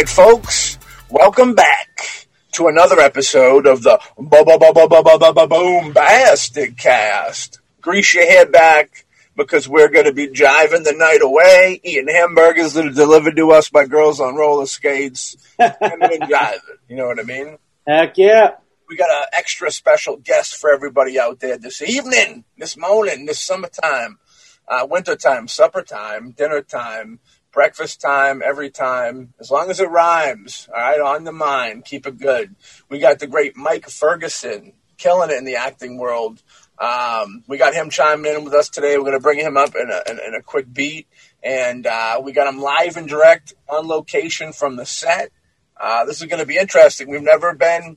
Right, folks, welcome back to another episode of the Boom Bastic Cast. Grease your head back because we're going to be jiving the night away, eating hamburgers that are delivered to us by girls on roller skates, and then jiving. You know what I mean? Heck yeah. We got an extra special guest for everybody out there this evening, this morning, this summertime, uh, wintertime, supper time, dinner time, breakfast time, every time, as long as it rhymes. All right, on the mind, keep it good. We got the great Mike Ferguson, killing it in the acting world. Um, we got him chiming in with us today. We're going to bring him up in a, in, in a quick beat, and uh, we got him live and direct on location from the set. Uh, this is going to be interesting. We've never been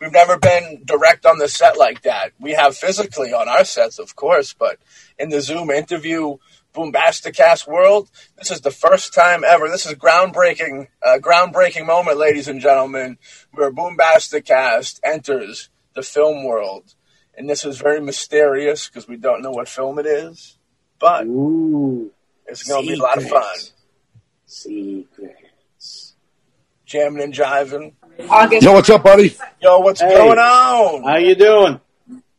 we've never been direct on the set like that. We have physically on our sets, of course, but in the Zoom interview Boombasticast world, this is the first time ever. This is groundbreaking, uh, groundbreaking moment, ladies and gentlemen, where Boombasticast enters the film world, and this is very mysterious because we don't know what film it is, but Ooh. it's going to be a lot of fun. Secrets. Jamming and jiving. August. Yo, what's up, buddy? Yo, what's Hey. going on? How you doing?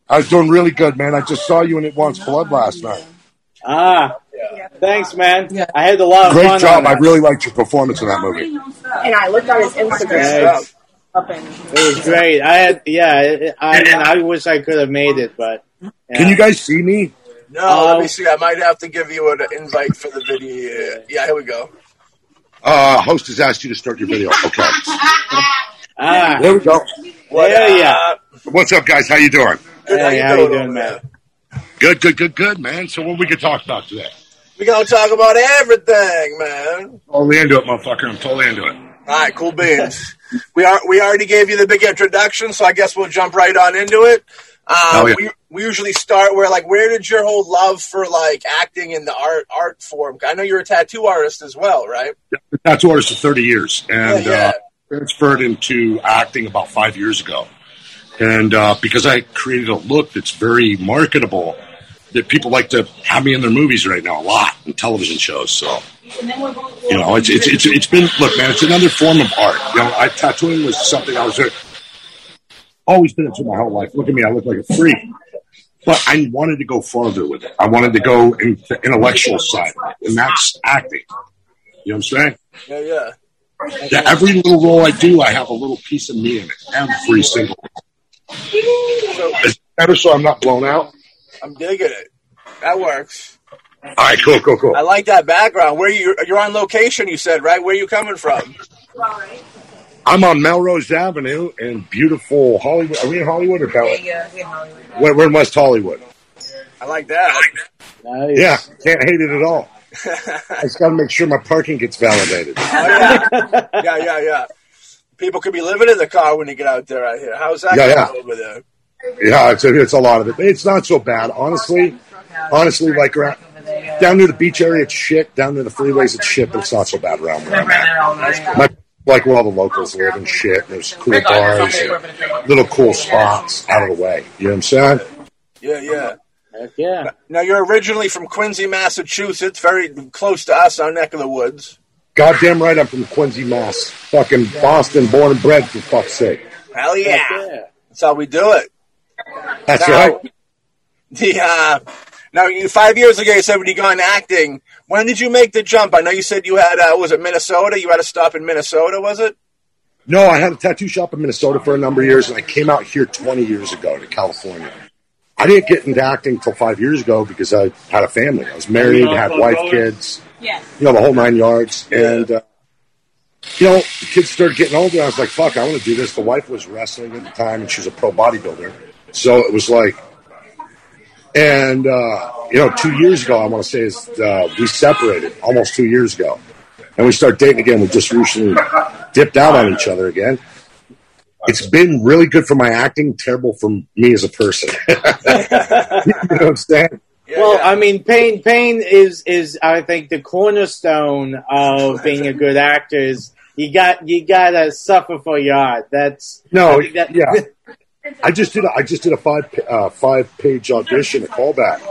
I was doing really good, man. I just saw you in It Wants Blood last night. Ah, Yeah. thanks, man. Yeah. I had a lot of Great fun job. I really liked your performance in that movie. And I looked on his Instagram. stuff. Up It was great. I had, yeah. I mean, I wish I could have made it, but yeah. Can you guys see me? No, Uh, let me see. I might have to give you an invite for the video. Yeah, here we go. Uh, host has asked you to start your video. Okay. Ah, There we go. What Yeah, yeah. up? What's up, guys? How you doing? Good, Hey, how you doing, man? Good, good, good, good, man. So what we could talk about today? We're going to talk about everything, man. Totally into it, motherfucker. I'm totally into it. All right, cool beans. we are we already gave you the big introduction, so I guess we'll jump right on into it. Um, Oh, yeah. we, we usually start where like where did your whole love for like acting in the art art form? I know you're a tattoo artist as well, right? The tattoo artist for 30 years and Yeah, yeah. Uh, transferred into acting about five years ago. And uh, because I created a look that's very marketable, that people like to have me in their movies right now a lot and television shows. So, you know, it's, it's, it's, it's been, look, man, it's another form of art. You know, I, tattooing was something I was always been into my whole life. Look at me, I look like a freak. But I wanted to go farther with it. I wanted to go into the intellectual side, it, and that's acting. You know what I'm saying? Yeah, yeah. Yeah, every little role I do, I have a little piece of me in it. Every single. So It's better so I'm not blown out. I'm digging it. That works. All right, cool, cool, cool. I like that background. Where you you're on location? You said right? Where you coming from? I'm on Melrose Avenue in beautiful Hollywood. Are we in Hollywood or Bel yeah, yeah, Hollywood. We're, we're in West Hollywood. I like that. nice. Yeah, can't hate it at all. I just got to make sure my parking gets validated. Oh, yeah. yeah, yeah, yeah. People could be living in the car when you get out there. I hear. How's that Yeah, going over there? Yeah, it's a, it's a lot of it. It's not so bad, honestly. Honestly, like around, down near the beach area, it's shit. Down near the freeways, it's shit, but it's not so bad around where I'm at. My, like where all the locals live and shit. There's cool bars, and little cool spots out of the way. You know what I'm saying? Yeah, yeah. Heck yeah. Now you're originally from Quincy, Massachusetts, very close to us, our neck of the woods. Goddamn right, I'm from Quincy, Mass. Fucking Boston, born and bred, for fuck's sake. Hell yeah, Heck yeah. that's how we do it. That's Now, right. The uh, now you five years ago you said when you got into acting. When did you make the jump? I know you said you had uh, was it Minnesota? You had a stop in Minnesota, was it? No, I had a tattoo shop in Minnesota for a number of years, and I came out here 20 years ago to California. I didn't get into acting until five years ago because I had a family. I was married, had wife, kids, Yeah. you know, the whole nine yards. And, uh, you know, the kids started getting older. I was like, fuck, I want to do this. The wife was wrestling at the time, and she was a pro bodybuilder. So it was like, and, uh, you know, two years ago, I want to say, is uh, we separated almost two years ago. And we start dating again. We just recently dipped out on each other again. It's been really good for my acting, terrible for me as a person. you know what I'm saying? Yeah, Well, yeah. I mean, pain, pain is is I think the cornerstone of being a good actor. Is you got you gotta suffer for your art. That's No, that- yeah. I just did a, I just did a five uh, five page audition, a callback,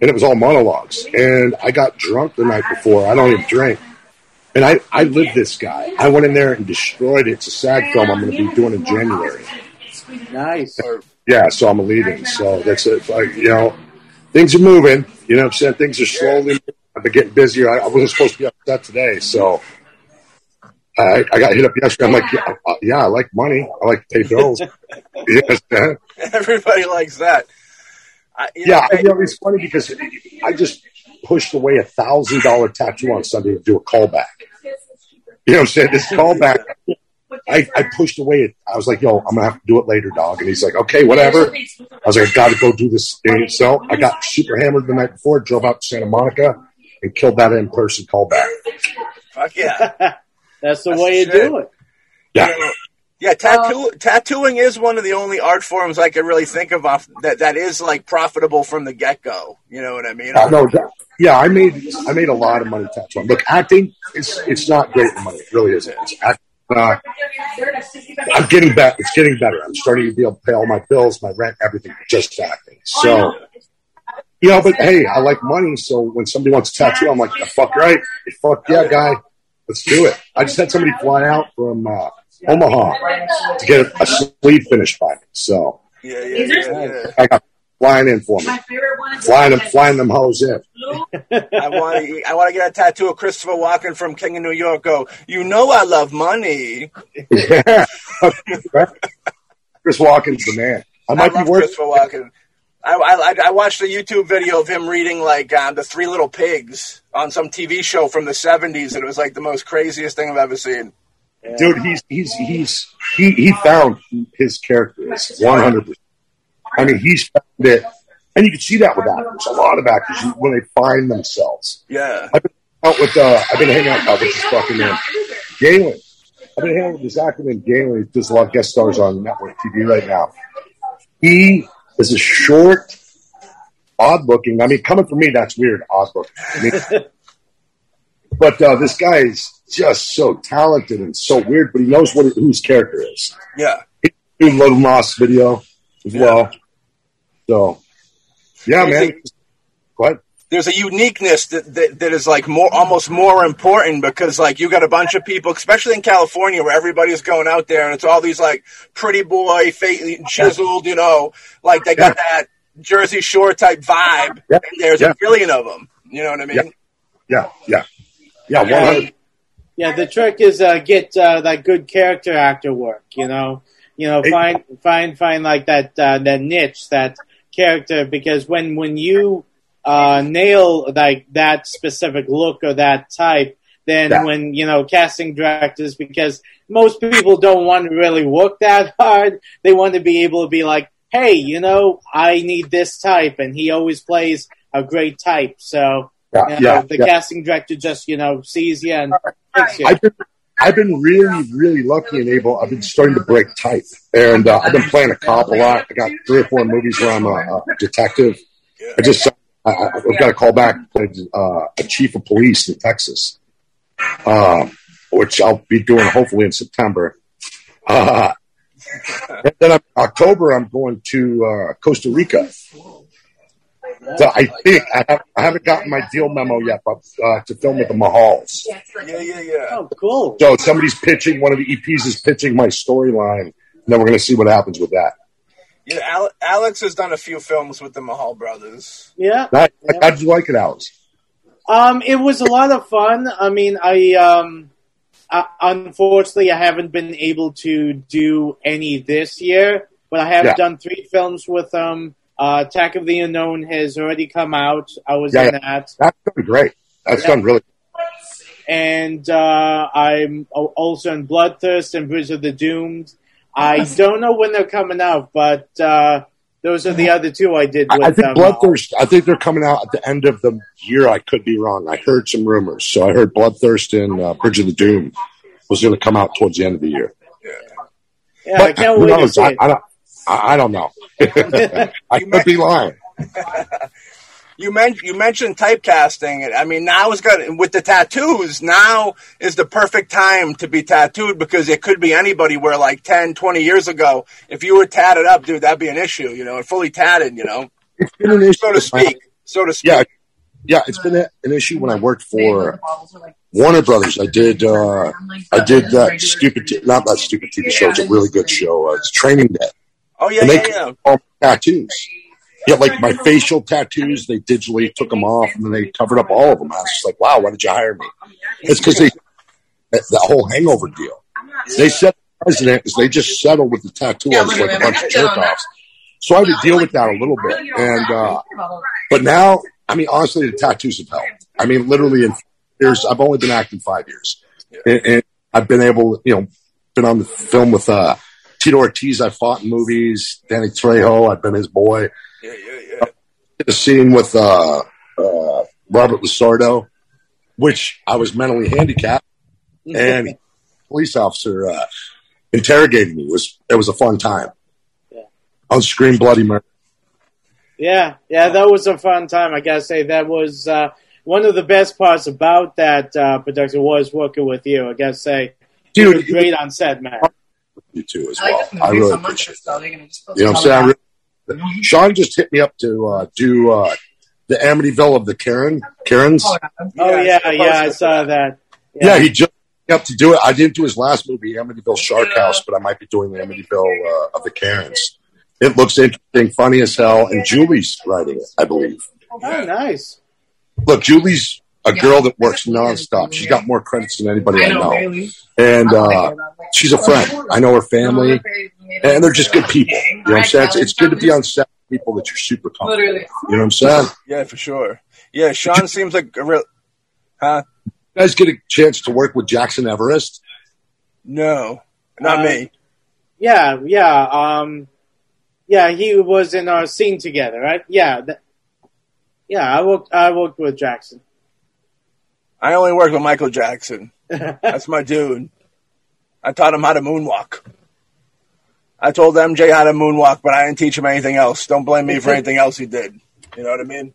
and it was all monologues. And I got drunk the night before. I don't even drink, And I, I lived this guy. I went in there and destroyed it. It's a sad film I'm going to be doing in January. Nice. Yeah, so I'm leaving. So that's it. Like, you know, things are moving. You know what I'm saying? Things are slowly. I've been getting busier. I, I wasn't supposed to be upset today, so I, I got hit up yesterday. I'm like, yeah, uh, yeah, I like money. I like to pay bills. yes. Everybody likes that. I, Yeah, know, I, you know, it's funny because I just pushed away a thousand dollar tattoo on Sunday to do a callback. You know what I'm saying? This callback, I, I pushed away. It. I was like, yo, I'm gonna have to do it later, dog. And he's like, okay, whatever. I was like, I got to go do this thing. So I got super hammered the night before, drove out to Santa Monica, and killed that in person callback. fuck yeah. That's the That's way the you shit. do it. Yeah, You know, yeah, tattoo, tattooing is one of the only art forms I can really think of off, that that is like profitable from the get go. You know what I mean? Uh, no, that- yeah, I made I made a lot of money tattooing. Look, acting it's it's not great money. It really isn't. It's act, uh, I'm getting better. It's getting better. I'm starting to be able to pay all my bills, my rent, everything, just acting. So, you know, but hey, I like money. So when somebody wants a tattoo, I'm like, fuck right, fuck yeah, guy, let's do it. I just had somebody fly out from uh, Omaha to get a sleeve finished by me. So Yeah, yeah, yeah. yeah. I got flying in for me, My favorite one flying them, flying them hoes in. I want to. I want to get a tattoo of Christopher Walken from King of New York. Go. You know I love money. Yeah. Chris Walken's the man. I I might be love worth. Christopher Walken. I, I, I watched a YouTube video of him reading like um, the Three Little Pigs on some TV show from the '70s, and it was like the most craziest thing I've ever seen. Dude, he's he's he's he he found his character one hundred percent. I mean, he's found it, and you can see that with actors. A lot of actors when they find themselves. Yeah, I've been out with uh, I've been hanging out with this fucking man, Galen. I've been hanging out with this actor named Galen. He does a lot of guest stars on network TV right now. He is a short, odd looking. I mean, coming from me, that's weird, odd looking. I mean, but uh, this guy is just so talented and so weird, but he knows what who his character is. yeah. He did Little Moss video as well. So, yeah, man. Go ahead. There's a uniqueness that, that that is like more, almost more important because like you got a bunch of people, especially in California, where everybody's going out there and it's all these like pretty boy, chiseled, you know, like they got that Jersey Shore type vibe, Yeah. and there's Yeah. a billion of them. You know what I mean? Yeah. Yeah, yeah, yeah. Hundred. Yeah, the trick is uh, get uh, that good character actor work. You know, you know, find find find like that uh, that niche, that character, because when when you uh, nail like that specific look or that type, then Yeah. when you know casting directors, because most people don't want to really work that hard, they want to be able to be like, hey, you know, I need this type, and he always plays a great type, so. Yeah, You know, yeah, the yeah. casting director just you know sees you and picks you. I've been, I've been really, really lucky and able. I've been starting to break type, and uh, I've been playing a cop a lot. I got three or four movies where I'm a, a detective. I just, I, I- I've got a call back played uh, a chief of police in Texas, uh, which I'll be doing hopefully in September. Uh, and then I'm, October, I'm going to uh, Costa Rica. So I think I, have, I haven't gotten my deal memo yet, but uh, to film with the Mahals. Yeah, yeah, yeah. Oh, cool. So somebody's pitching, one of the EPs is pitching my storyline, and then we're going to see what happens with that. Yeah, Al- Alex has done a few films with the Mahal brothers. Yeah. How how did you like it, Alex? Um, it was a lot of fun. I mean, I um, I, unfortunately I haven't been able to do any this year, but I have Yeah. done three films with them. Uh, Attack of the Unknown has already come out. I was Yeah, in yeah. that, That's done great. That's Yeah. done really. and uh, I'm also in Bloodthirst and Bridge of the Doomed. I don't know when they're coming out, but uh, those are the other two I did I, with I think them. Bloodthirst. I think they're coming out at the end of the year. I could be wrong. I heard some rumors, so I heard Bloodthirst and uh, Bridge of the Doom was going to come out towards the end of the year. Yeah, I But can't who wait to knows? see I, it. I don't. I, I don't know. I could be lying. You mentioned you mentioned typecasting. I mean, now is got with the tattoos. Now is the perfect time to be tattooed because it could be anybody. Where like 10, 20 years ago, if you were tatted up, dude, that'd be an issue. You know, and fully tatted. You know, It's been an issue. so to speak. So to speak. Yeah, yeah, it's been a, an issue when I worked for Warner Brothers. I did uh, I did that stupid, t- not that stupid TV show. It's a really good show. Uh, it's Training Day. Oh yeah, and they yeah, yeah. all tattoos. Yeah, like my facial tattoos, they digitally took them off and then they covered up all of them. I was just like, wow, why did you hire me? It's because they that, whole hangover deal. They said the president is they just settled with the tattoo like a bunch of jerk offs. So I had to deal with that a little bit. And uh but now, I mean honestly the tattoos have helped. I mean literally in years I've only been acting five years. And, and I've been able, you know, been on the film with uh Tito Ortiz, I fought in movies, Danny Trejo, I've been his boy. Yeah, yeah, yeah. Did scene with uh, uh, Robert LaSardo, which I was mentally handicapped, and police officer uh, interrogating me. It was it was a fun time. Yeah. On screen, bloody murder. Yeah, yeah, that was a fun time. I gotta say that was uh, one of the best parts about that uh, production was working with you. I gotta say, you Dude, were great on set, man. you too as I well. like I really so much. appreciate So they're gonna. You know what I'm saying? I really, Sean just hit me up to uh, do uh, the Amityville of the Karen Karens. Oh, Oh yeah, yeah, I saw that. Yeah, he just hit me up to do it. I didn't do his last movie, Amityville Shark House, but I might be doing the Amityville uh, of the Karens. It looks interesting, funny as hell, and Julie's writing it, I believe. Oh, nice. Look, Julie's a girl that works nonstop. She's got more credits than anybody I I know, know, and uh, she's a friend. I know her family, and they're just good people. You know what I'm saying? It's, it's good to be on set with people that you're super comfortable. with. Literally. You know what I'm saying? Yeah, for sure. Yeah, Sean seems like a real. Huh? You guys get a chance to work with Jackson Everest. No, not Uh, me. Yeah, yeah, um, yeah. He was in our scene together, right? Yeah, that, yeah. I worked, I worked with Jackson. I only work with Michael Jackson. That's my dude. I taught him how to moonwalk. I told MJ how to moonwalk, but I didn't teach him anything else. Don't blame me for anything else he did. You know what I mean?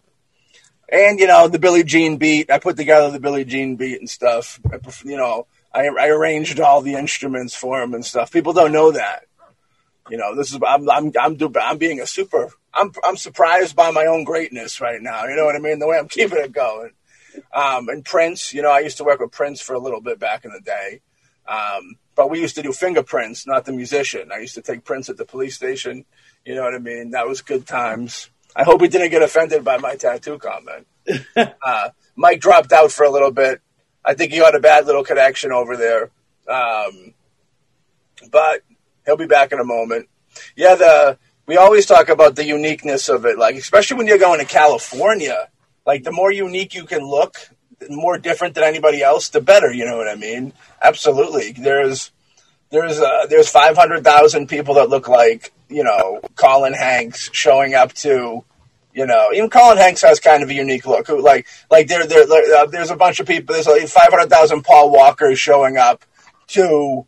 And you know the Billie Jean beat. I put together the Billie Jean beat and stuff. I, you know, I, I arranged all the instruments for him and stuff. People don't know that. You know, this is I'm I'm I'm, do, I'm being a super. I'm I'm surprised by my own greatness right now. You know what I mean? The way I'm keeping it going. Um, and Prince, you know, I used to work with Prince for a little bit back in the day. Um, but we used to do fingerprints, not the musician. I used to take prints at the police station. You know what I mean? That was good times. I hope he didn't get offended by my tattoo comment. uh, Mike dropped out for a little bit. I think he had a bad little connection over there. Um, but he'll be back in a moment. Yeah, the we always talk about the uniqueness of it, like especially when you're going to California. Like the more unique you can look, more different than anybody else, the better. You know what I mean? Absolutely. There's there's uh, there's five hundred thousand people that look like you know Colin Hanks showing up to. You know, even Colin Hanks has kind of a unique look. Like like there there uh, there's a bunch of people. There's like five hundred thousand Paul Walkers showing up to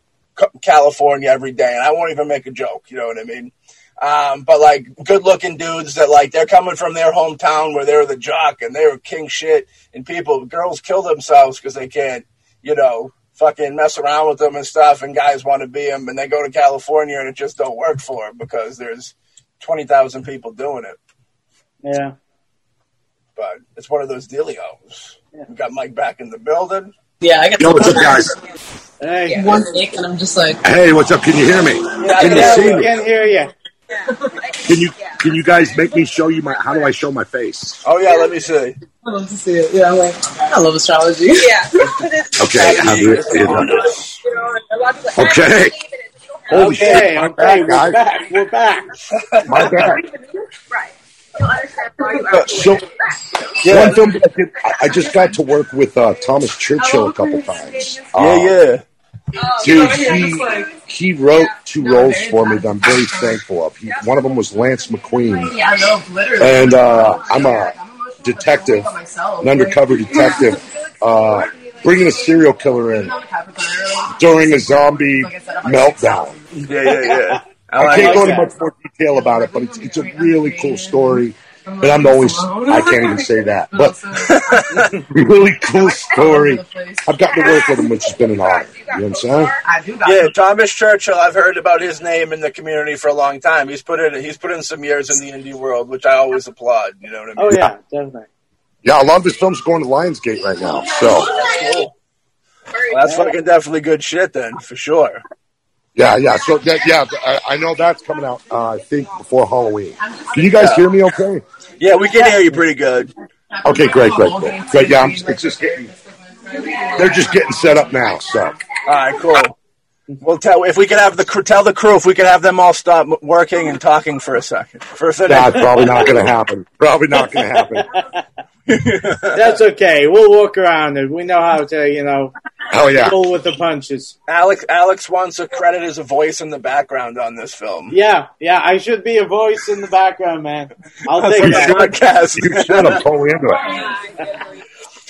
California every day, and I won't even make a joke. You know what I mean? Um, but like good looking dudes that like they're coming from their hometown where they're the jock and they're king shit, and people girls kill themselves because they can't, you know, fucking mess around with them and stuff, and guys want to be them, and they go to California and it just don't work for them because there's twenty thousand people doing it. Yeah, But it's one of those dealios. We got Mike back in the building. Yeah, I got Yo, what's up, guys? hey, one nick, and I'm just like, Hey, what's up? Can you hear me? Yeah, I Can you see we me? can hear you. Can you can you guys make me show you my? How do I show my face? Oh yeah, let me see. I love to see it. Yeah, I'm like, I love astrology. Yeah. Okay, how do it? Okay. Holy okay, shit! My okay, bad, we're guys. back. We're back. My bad. Right. You'll understand why you are So, Yeah. one film I, did, I- I just got to work with uh, Thomas Churchill a couple times. Yeah, Uh, yeah. Dude, he he wrote two roles for me that I'm very thankful of. He, one of them was Lance McQueen, Yeah, I know, literally. and uh, I'm a detective, an undercover detective, uh, bringing a serial killer in during a zombie meltdown. Yeah, yeah, yeah. I can't go into much more detail about it, but it's, it's a really cool story. And I'm always, I can't even say that, but really cool story. I've gotten to work with him, which has been an honor. You know what I'm saying? I do got Yeah, Thomas Churchill. I've heard about his name in the community for a long time. He's put in he's put in some years in the indie world, which I always applaud. You know what I mean? Oh yeah, definitely. Yeah, a lot of his films are going to Lionsgate right now. So Cool. Well, that's fucking definitely good shit then, for sure. Yeah, yeah. So that, yeah, I, I know that's coming out. Uh, I think before Halloween. Can you guys hear me? Okay. Yeah, we can hear you pretty good. Okay, great, great, great. Great. Yeah, I'm, it's just getting. They're just getting set up now. So All right, cool. We'll tell if we could have the. Tell the crew if we could have them all stop working and talking for a second. For a second. that's probably not going to happen. Probably not going to happen. That's okay. We'll work around it. We know how to, you know, Oh yeah. roll with the punches. Alex Alex wants a credit as a voice in the background on this film. Yeah, yeah. I should be a voice in the background, man. I'll take that. podcast. You should. I'm totally into it.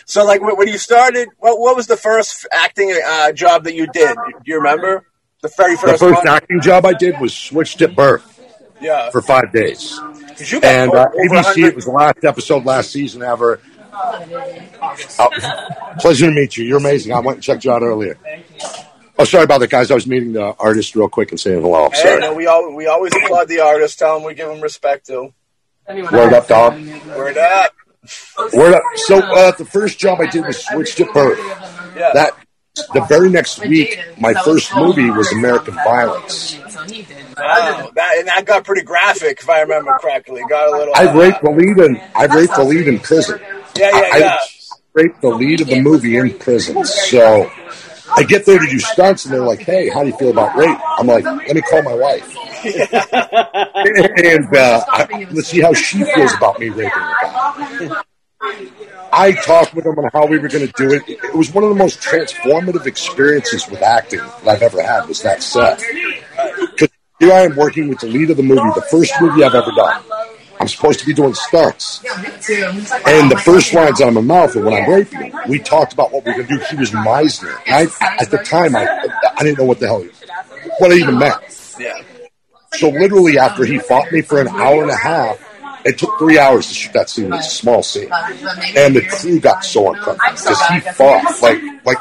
So, like, when when you started, what what was the first acting uh, job that you did? Do you remember the very first? The first, first one? acting job I did was switched at birth Yeah, for five days. 'Cause you got And uh, ABC, it was the last episode last season ever. Oh, pleasure to meet you. You're amazing. I went and checked you out earlier. Oh, sorry about that, guys. I was meeting the artist real quick and saying hello. I'm Hey, sorry. no, we all we always applaud the artist. Tell them we give them respect too. Word up, dog. Word up. Word up. So uh, the first job I did was switched at birth. Yeah. That the very next week, my first movie was American Violence. Wow, that and that got pretty graphic if I remember correctly. Got a little. I uh, raped the lead in I raped the lead in prison. Yeah, yeah, I, yeah. I raped the lead of the movie in prison. So I get there to do stunts, and they're like, "Hey, how do you feel about rape?" I'm like, "Let me call my wife." and uh, I, let's see how she feels about me raping a guy. I talked with him on how we were going to do it. It was one of the most transformative experiences with acting that I've ever had. Was that set. Because here I am working with the lead of the movie, the first movie I've ever done. I'm supposed to be doing stunts. And the first lines out of my mouth are when I'm you. We talked about what we were going to do. He was Meisner. I, at the time, I, I didn't know what the hell, what it even meant. So literally after he fought me for an hour and a half, it took three hours to shoot that scene. It was a small scene. And the crew got so uncomfortable because he fought, like, like,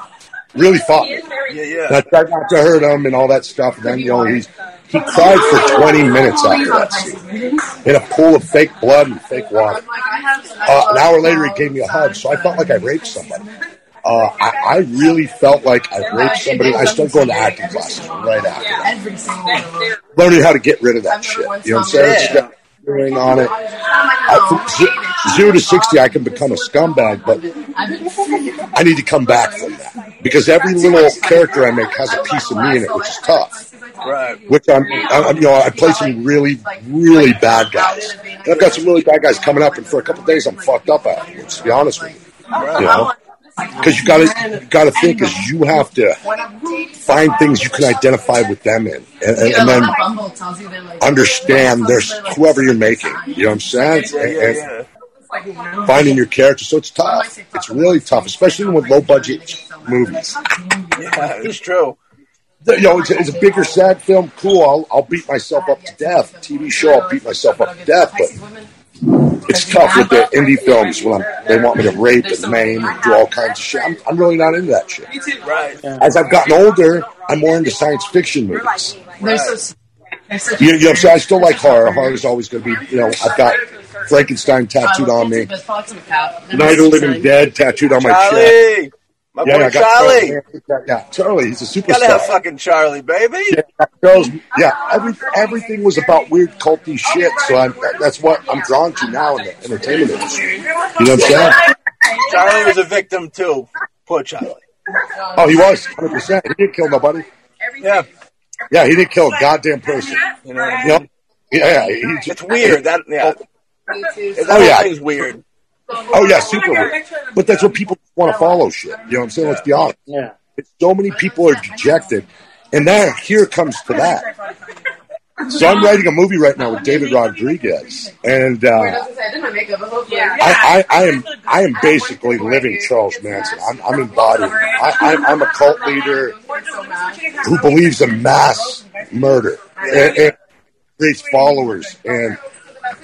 really fought me. Yeah, And. I tried not to hurt him and all that stuff. And then, you know, he's, he cried for 20 minutes after that scene in a pool of fake blood and fake water. Uh, an hour later, he gave me a hug, so I felt like I raped somebody. Uh, I, I really felt like I raped somebody. I started going to acting classes right after. Learning how to get rid of that shit. You know what I'm saying? On it. I, zero to 60, I can become a scumbag, but I need to come back from that. Because every little character I make has a piece of me in it, which is tough. Right. Which I'm, I'm you know, I play some really, really bad guys. And I've got some really bad guys coming up, and for a couple of days, I'm fucked up afterwards. To be honest with you, you know, because you gotta, you gotta think is you have to find things you can identify with them in, and, and, and then understand there's whoever you're making. You know what I'm saying? And- finding your character. So it's tough. It's really tough, especially with low budget movies. Yeah, it's true. You know, it's a, it's a bigger, sad film. Cool. I'll, I'll beat myself up to death. TV show, I'll beat myself up to death. But it's tough with the indie films when I'm, they want me to rape and maim and do all kinds of shit. I'm, I'm really not into that shit. Right. As I've gotten older, I'm more into science fiction movies. They're so. They're so You, you know, so I still like horror. Horror is always going to be, you know, I've got Frankenstein tattooed on me. Night of the Living Dead tattooed on my chest. Charlie, my Yeah, boy I got Charlie. Yeah, Charlie, he's a superstar. Gotta have fucking Charlie, baby. Yeah, girls, yeah, every, everything was about weird culty shit. So I'm, that's what I'm drawn to now in the entertainment industry. You know what I'm saying? Charlie was a victim too. Poor Charlie. Oh, he was 100. percent He didn't kill nobody. Yeah. Yeah, he didn't kill a goddamn person. You know what I You know? Yeah, he just, It's weird. That yeah. That Oh, yeah. thing's weird. Oh yeah, super weird. But that's what people want to follow shit. You know what I'm saying? Let's be honest. Yeah. So many people are dejected, and then here comes to that. So I'm writing a movie right now with David Rodriguez, and uh, I, I, I am I am basically living Charles Manson. I'm, I'm embodying. I, I'm, I'm a cult leader who believes in mass murder and, and creates followers and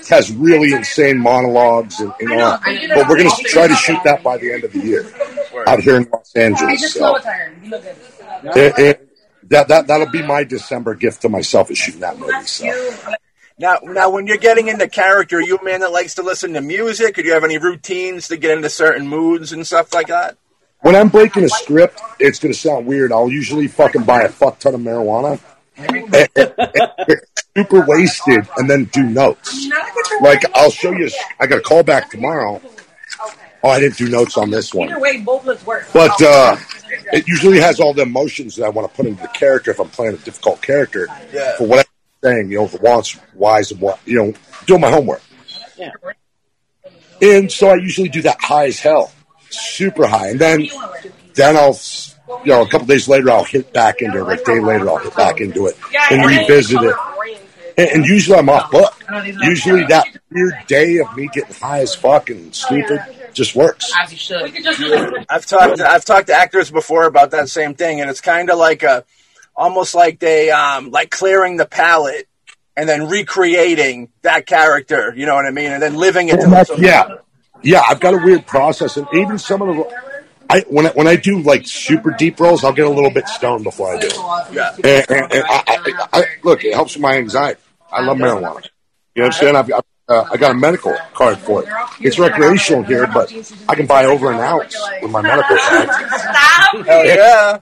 has really insane monologues and, and all. But we're going to try to shoot that by the end of the year out here in Los Angeles. So it, it, that that that'll be my December gift to myself is shooting that movie. So Now, now, when you're getting into character, are you a man that likes to listen to music, or do you have any routines to get into certain moods and stuff like that? When I'm breaking a script, it's going to sound weird. I'll usually fucking buy a fuck ton of marijuana, super wasted, and then do notes. Like I'll show you. I got a call back tomorrow. Oh, I didn't do notes on this one. Either way, both of us. But uh, it usually has all the emotions that I want to put into the character if I'm playing a difficult character for what I'm saying, you know, the wants, whys, and what, you know, doing my homework. And so I usually do that high as hell, super high. And then, then I'll, you know, a couple days later, I'll hit back into it. A day later, I'll hit back into it and revisit it. And, and usually I'm off book. Usually that weird day of me getting high as fuck and stupid just works. As you should. I've talked to, I've talked to actors before about that same thing, and it's kind of like a almost like they um, like clearing the palette and then recreating that character. You know what I mean? And then living it. To. Yeah, yeah. I've got a weird process, and even some of the, I when I, when I do like super deep rolls, I'll get a little bit stoned before I do. it. Yeah. And, and, and I, I, I, look, it helps with my anxiety. I love marijuana. You know what I'm saying? I've got, uh, I got a medical card for it. It's recreational here, but I can buy over an ounce with my medical card. Stop. Hell yeah.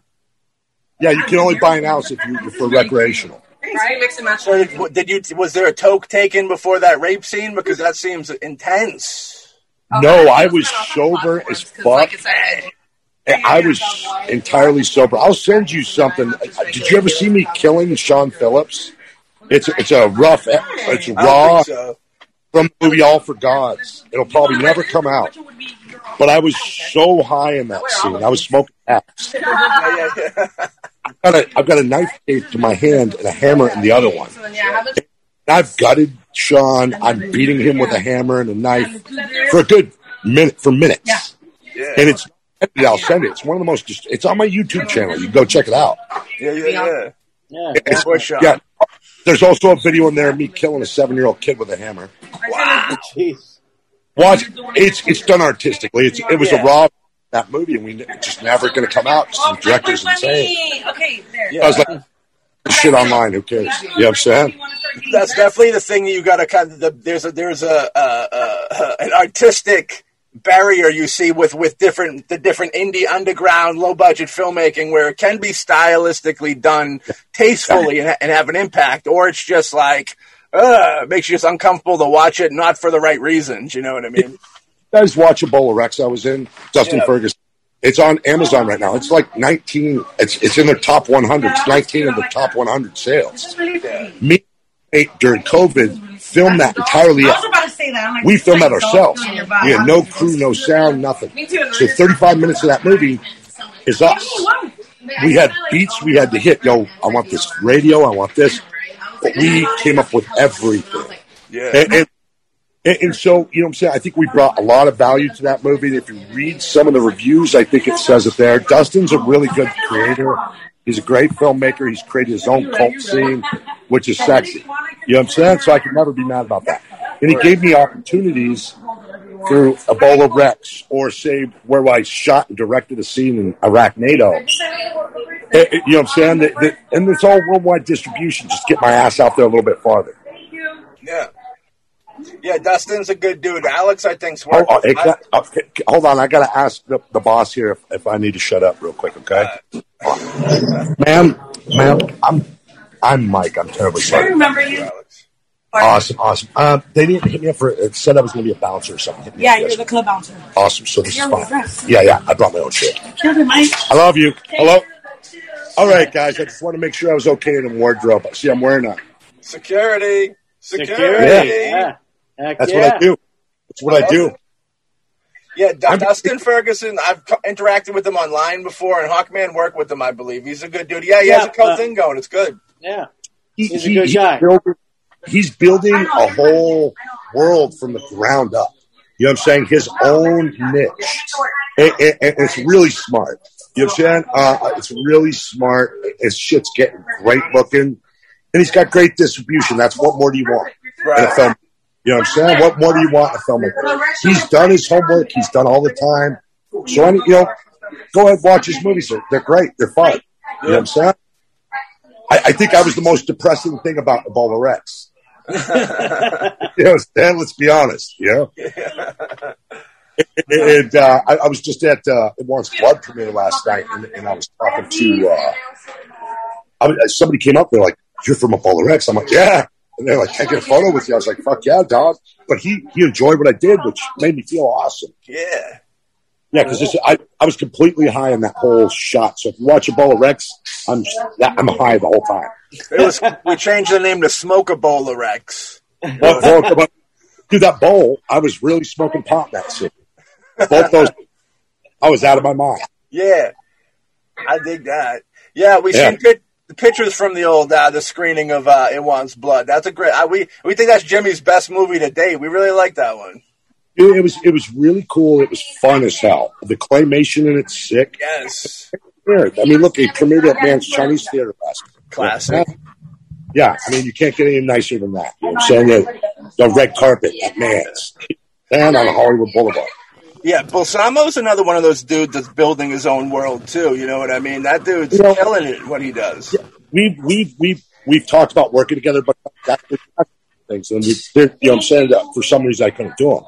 Yeah, you can only buy an ounce if you for recreational. Right? Mix and match. So did, did you? Was there a toke taken before that rape scene? Because that seems intense. No, I was sober as fuck. I was entirely sober. I'll send you something. Did you ever see me killing Sean Phillips? It's it's a rough, it's raw so. from the movie All for Gods. It'll probably never come out. But I was so high in that scene. I was smoking axe. I've got a, I've got a knife taped to my hand and a hammer in the other one. so then, yeah, have a And I've gutted Sean. I'm beating him with a hammer and a knife for a good minute, for minutes. And it's, I'll send it. It's one of the most, it's on my YouTube channel. You can go check it out. yeah, yeah, yeah. Yeah. It's, For yeah. There's also a video in there of me killing a seven year old kid with a hammer. Jeez. Watch, it's it's done artistically. It's it was Yeah. a raw that movie, and we it's just never going to come out. 'cause The director's insane. Okay, there. Yeah. I was like, shit online. Who cares? You know what I'm saying? That's definitely the thing that you got to kind of. The, there's a there's a, uh uh an artistic barrier you see with with different the different indie underground low budget filmmaking where it can be stylistically done tastefully and, and have an impact, or it's just like. Uh, makes you just uncomfortable to watch it, not for the right reasons. You know what I mean? You guys watch Ebola Rex I was in? Dustin Yeah. Ferguson. It's on Amazon right now. It's like 19. It's it's in the top 100. It's 19 of the top 100 sales. Yeah. Me during COVID filmed that entirely. I was about to say that. I'm like, We filmed that ourselves. salt in your We had no crew, no sound, nothing. So 35 minutes of that movie is us. We had beats we had to hit. Yo, I want this radio. I want this. But we came up with everything. Yeah. And, and, and, and so, you know what I'm saying? I think we brought a lot of value to that movie. If you read some of the reviews, I think it says it there. Dustin's a really good creator. He's a great filmmaker. He's created his own cult scene, which is sexy. You know what I'm saying? So I could never be mad about that. And he gave me opportunities through Ebola Rex or say where I shot and directed a scene in Arachnado. Eh, eh, You know what I'm saying? That, that, and it's all worldwide distribution. Just get my ass out there a little bit farther. Yeah. Yeah, Dustin's a good dude. Alex, I think's Oh, worth oh, hey, can oh, okay, hold on, I got to ask the, the boss here if, if I need to shut up real quick, okay? ma'am, ma'am, I'm I'm Mike. I'm terribly sorry. I remember you. Alex. Awesome, awesome. Um, they didn't hit me up for it. Said I was going to be a bouncer or something. Yeah, up you're the club bouncer. awesome. So this is You're fine. impressed. Yeah, yeah. I brought my own shit. Killed it, Mike. I love you. Hello. All right, guys. I just want to make sure I was okay in the wardrobe. See, I'm wearing a. Security. Security. Security. Yeah. Heck That's yeah. what I do. That's what I do. Yeah, D- I'm- Dustin Ferguson. I've co- interacted with him online before, and Hawkman worked with him, I believe. He's a good dude. Yeah, he has a cult uh, thing going. It's good. Yeah. He- He's a he- good guy. building, he's building a whole world from the ground up. You know what I'm saying? His own niche. And, and- and it's really smart. You know what I'm saying? Uh, it's really smart. His shit's getting great looking. And he's got great distribution. That's what more do you want in a Right. You know what I'm saying? What more do you want in a filmmaker? He's done his homework. He's done all the time. So, I, you know, go ahead and watch his movies. They're, they're great. They're fun. You know what I'm saying? I, I think I was the most depressing thing about Ebola Rex. you know, Stan, let's be honest, you know. and uh, I, I was just at uh, Wants Blood premiere last night, and, and I was talking to uh, I somebody came up. They're like, "You're from Ebola Rex." I'm like, "Yeah," and they're like, "Can I get a photo with you?" I was like, "Fuck yeah, dog!" But he he enjoyed what I did, which made me feel awesome. Yeah. Yeah, because I I was completely high on that whole shot. So if you watch Ebola Rex, I'm I'm high the whole time. It was, we changed the name to Smokabola Rex. Well, well, but- Dude, that bowl, I was really smoking pot that scene. Both those, I was out of my mind. Yeah. I dig that. Yeah, we Yeah. seen the pictures from the old uh, the screening of uh, It Wants Blood. That's a great. Uh, we we think that's Jimmy's best movie to date. We really like that one. It, it was it was really cool. It was fun as hell. The claymation in it's sick. Yes, Yeah, I mean, look, he premiered at Mann's Chinese Theater last classic. Yeah, I mean, you can't get any nicer than that. You know what I'm saying? The, the red carpet at Mann's and on Hollywood Boulevard. Yeah, Balsamo's another one of those dudes that's building his own world too. You know what I mean? That dude's You know- killing it. What he does. We've we've we've we've talked about working together, but that's things. And we, you know, what I'm saying that for some reason I couldn't do them.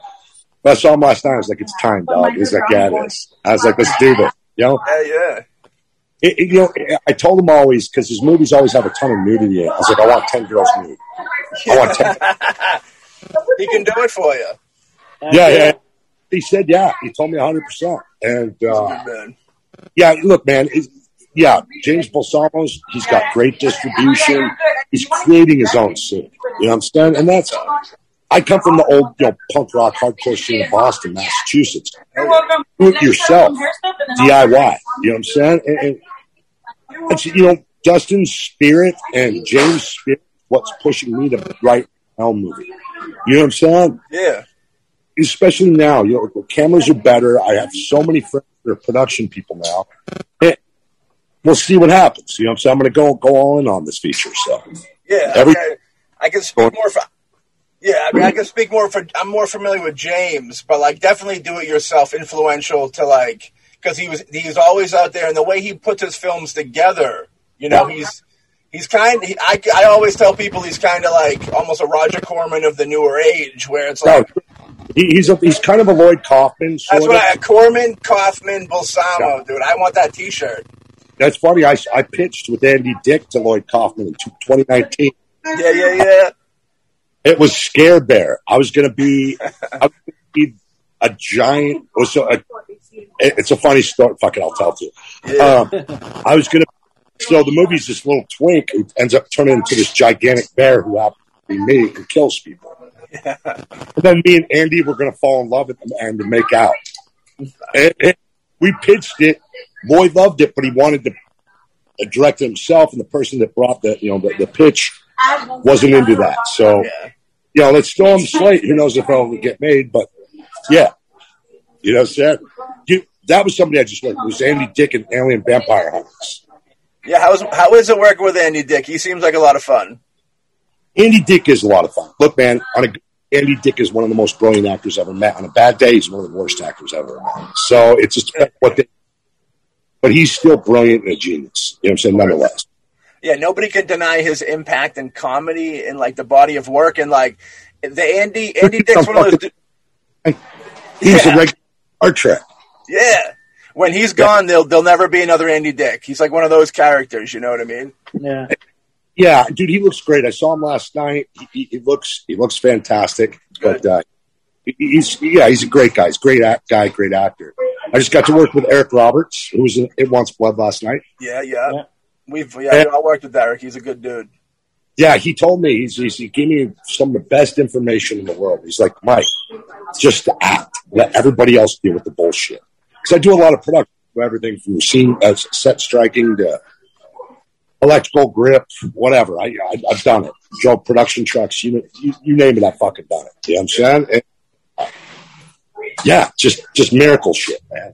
But I saw him last night. I was like, "It's time, oh dog." He's like, "Yeah, it is." I was like, "Let's do this." You know, Yeah, yeah. It- it- you know, I told him always because his movies always have a ton of nudity. in it. I was like, I want ten girls nude. I want ten. he can do it for you. yeah, yeah. He said, yeah. He told me hundred percent. And uh, yeah, look, man. Yeah, James Balsamo's. He's got great distribution. He's creating his own scene. You know what I'm saying? And that's. I come from the old, you know, punk rock hardcore scene in Boston, Massachusetts. Do it yourself. DIY. You know what I'm saying? And, and it's, you know, Dustin's spirit and James' spirit, what's pushing me to write my own movie. You know what I'm saying? Yeah. Especially now, you know, cameras are better. I have so many friends that are production people now. And we'll see what happens. You know what I'm going to go go all in on this feature. So Yeah, Every- I, I can speak more for. Yeah, I mean, I can speak more for. I'm more familiar with James, but like, definitely do it yourself. Influential to like, because he was he's always out there, and the way he puts his films together, you know, he's he's kind. He, I I always tell people he's kind of like almost a Roger Corman of the newer age, where it's no, like he, he's a, he's kind of a Lloyd Kaufman. Sort that's of. what I Corman, Kaufman, Balsamo, dude. I want that T-shirt. That's funny. I, I pitched with Andy Dick to Lloyd Kaufman in 2019. Yeah, yeah, yeah. It was Scare Bear. I was going to be, I was gonna be a giant. Was a, it's a funny story. Fuck it, I'll tell it to you. yeah. Um, I was going to. So the movie's this little twink who ends up turning into this gigantic bear who happens to be me and kills people. And then me and Andy were going to fall in love and make out. And, and we pitched it. Boy loved it, but he wanted to direct himself, and the person that brought the you know the, the pitch wasn't into that. So yeah. you know, let's throw the slate. Who knows if it'll get made? But yeah, you know, said you that was somebody I just looked. It was Andy Dick and Alien Vampire Hunters. Yeah, how's how is it working with Andy Dick? He seems like a lot of fun. Andy Dick is a lot of fun. Look, man, on a, Andy Dick is one of the most brilliant actors I've ever met. On a bad day, he's one of the worst actors I've ever met. So it's just what they. But he's still brilliant and a genius. You know what I'm saying? Nonetheless. Yeah, nobody can deny his impact in comedy and like the body of work and like the Andy Andy Dick's one of those. du- He's Yeah. a regular Star Trek. Yeah, when he's gone, there'll there'll never be another Andy Dick. He's like one of those characters. You know what I mean? Yeah. Yeah, dude, he looks great. I saw him last night. He, he, he looks he looks fantastic. But uh, he- he's yeah, he's a great guy. He's a great act, guy, great actor. I just got to work with Eric Roberts, who was in It Wants Blood last night. Yeah, yeah. Yeah. We've yeah, I worked with Eric. He's a good dude. Yeah, he told me he's, he's he gave me some of the best information in the world. He's like, Mike, just to act, let everybody else deal with the bullshit. Because I do a lot of production, everything from scene uh, set striking to electrical grip, whatever. I, I I've done it. Drove production trucks, you, you you name it, I've fucking done it. You know what I'm saying? And, uh, yeah, just just miracle shit, man.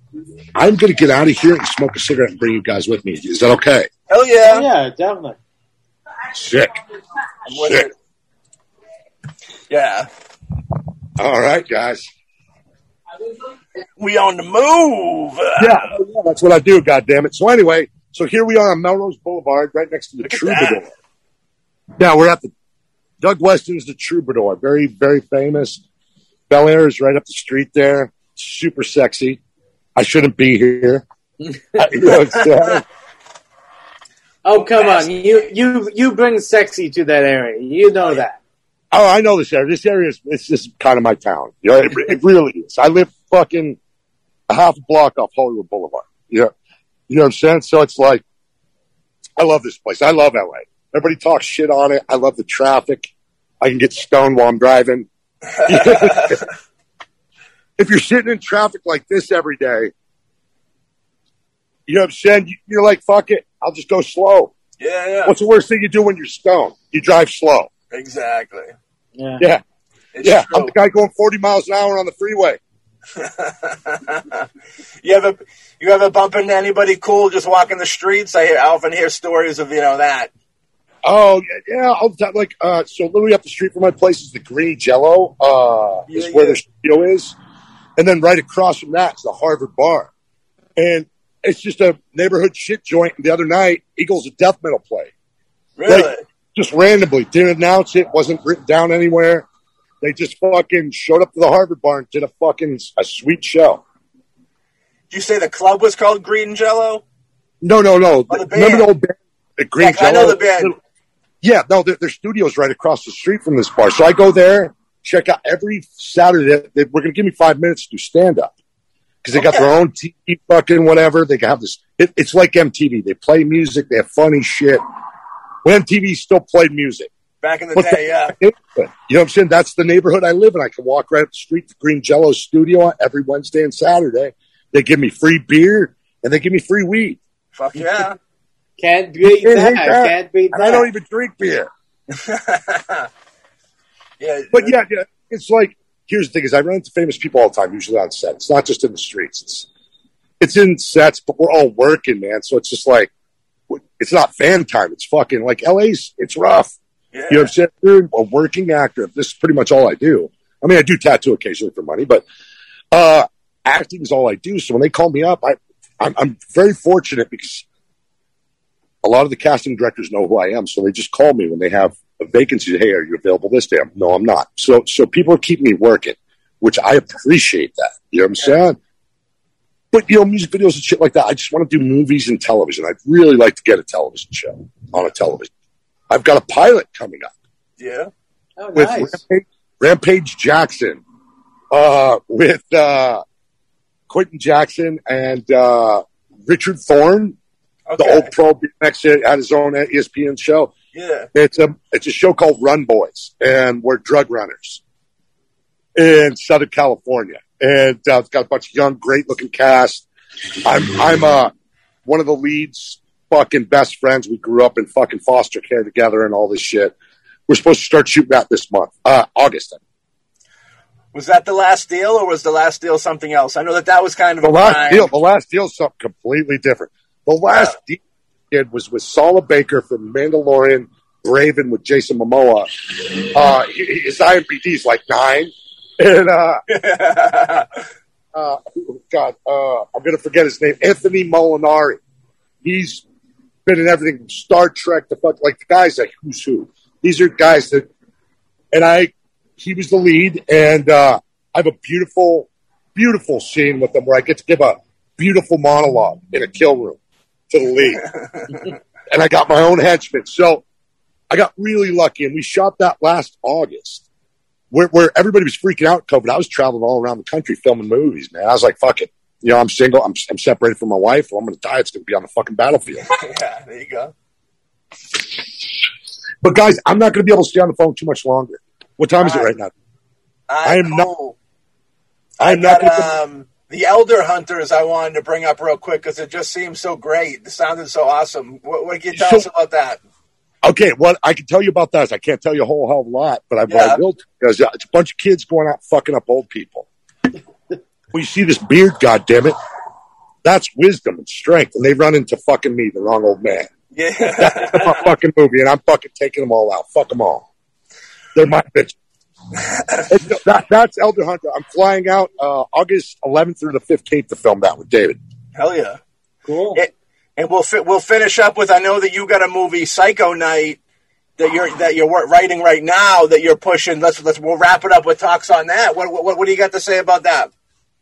I'm gonna get out of here and smoke a cigarette and bring you guys with me. Is that okay? Hell yeah, Yeah, definitely. Sick. Sick. Yeah, All right, guys. we on the move. Yeah, yeah, that's what I do. God damn it! So anyway, so here we are on Melrose Boulevard, right next to the Look Troubadour. Now we're at the Doug Weston's the troubadour, very, very famous. Bel Air is right up the street there. Super sexy. I shouldn't be here. you know what Oh come on, you you you bring sexy to that area. You know that. Oh, I know this area. This area is it's just kind of my town. You know, it, it really is. I live fucking a half a block off Hollywood Boulevard. You know, you know what I'm saying? So it's like, I love this place. I love LA. Everybody talks shit on it. I love the traffic. I can get stoned while I'm driving. if you're sitting in traffic like this every day, you know what I'm saying? You- You're like, fuck it. I'll just go slow. Yeah, yeah. What's the worst thing you do when you're stoned? You drive slow. Exactly. Yeah. Yeah. It's yeah. true. I'm the guy going 40 miles an hour on the freeway. you ever you ever bump into anybody cool just walking the streets? I, hear, I often hear stories of you know that. Oh yeah, yeah, all the time. Like, uh, so literally up the street from my place is the Green Jello, uh, Yeah, is where yeah. the studio is, and then right across from that is the Harvard Bar, and it's just a neighborhood shit joint. And the other night, Eagles of Death Metal play, Really? Like- just randomly, didn't announce it, wasn't written down anywhere. They just fucking showed up to the Harvard Bar and did a fucking a sweet show. You say the club was called Green Jello? No, no, no. Oh, the Remember the old band, the Green Yeah, I know Jello? the band. Yeah, no, their, their studio's right across the street from this bar. So I go there, check out every Saturday. They, we're going to give me five minutes to do stand up because they got their own TV, fucking whatever. They can have this. It, it's like MTV. They play music. They have funny shit. When MTV still played music. Back in the day, yeah. You know what I'm saying? That's the neighborhood I live in. I can walk right up the street to Green Jello studio every Wednesday and Saturday. They give me free beer and they give me free weed. Fuck yeah. Can't beat that. that. Can't beat And I don't even drink beer. yeah. But yeah, yeah, it's like here's the thing: is I run into famous people all the time, usually on set. It's not just in the streets; it's it's in sets, but we're all working, man. So it's just like it's not fan time. It's fucking like LA's. It's rough. yeah. You know what I'm saying? You're a working actor. This is pretty much all I do. I mean, I do tattoo occasionally for money, but uh, acting is all I do. So when they call me up, I I'm, I'm very fortunate because a lot of the casting directors know who I am, so they just call me when they have a vacancy. Hey, are you available this day? I'm, no, I'm not. So so people keep me working, which I appreciate that. You know what I'm saying? But you know, music videos and shit like that. I just want to do movies and television. I'd really like to get a television show on a television. I've got a pilot coming up yeah. Oh, with nice. Rampage, Rampage Jackson, uh, with uh, Quinton Jackson and uh, Richard Thorne, Okay. the old pro BMX had his own ESPN show. yeah. It's a it's a show called Run Boys, and we're drug runners in Southern California, and uh, it's got a bunch of young, great looking cast. I'm I'm uh one of the leads, fucking best friends. We grew up in fucking foster care together and all this shit. We're supposed to start shooting that this month, uh, August. Was that the last deal, or was the last deal something else? I know that that was kind of The a last deal, the last deal, is something completely different. The last deal I did was with Sala Baker from Mandalorian, Braven with Jason Momoa. Uh, his IMDb is like nine, and uh, uh, God, uh, I'm gonna forget his name. Anthony Molinari. He's been in everything from Star Trek to fuck like the guys like who's who. These are guys that, and I, he was the lead, and uh, I have a beautiful, beautiful scene with them where I get to give a beautiful monologue in a kill room to the lead, and I got my own henchman. So I got really lucky, and we shot that last August where, where everybody was freaking out COVID. I was traveling all around the country filming movies, man. I was like, fuck it. You know, I'm single. I'm, I'm separated from my wife. If I'm going to die, it's going to be on the fucking battlefield. yeah, there you go. But guys, I'm not going to be able to stay on the phone too much longer. What time is it right now? I am not- I'm not going to. um, the Elder Hunters I wanted to bring up real quick because it just seems so great. It sounded so awesome. What, what can you tell So- us about that? Okay, what I can tell you about that is I can't tell you a whole hell of a lot, but I, Yeah. will because uh, it's a bunch of kids going out fucking up old people. we see this beard, goddamn it. That's wisdom and strength, and they run into fucking me, the wrong old man. Yeah. That's my fucking movie, and I'm fucking taking them all out. Fuck them all. They're my bitch. that, that's Elder Hunter. I'm flying out uh, August 11th through the 15th to film that with David. Hell yeah. Cool. It- and we'll fi- we'll finish up with I know that you got a movie Psycho Night that you're that you're writing right now that you're pushing. Let's let's we'll wrap it up with talks on that. What what, what do you got to say about that?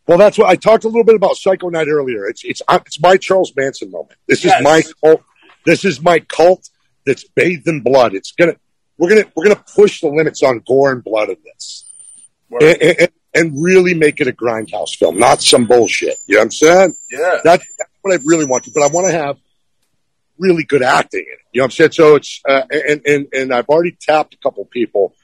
Well, that's what I talked a little bit about Psycho Night earlier. It's it's uh, it's my Charles Manson moment. This Yes. is my cult. This is my cult that's bathed in blood. It's gonna we're gonna we're gonna push the limits on gore and blood in this, and, and, and really make it a grindhouse film, not some bullshit. You know what I'm saying? Yeah, That's, that's what I really want to. But I want to have really good acting in it. You know what I'm saying? So it's uh, and and and I've already tapped a couple people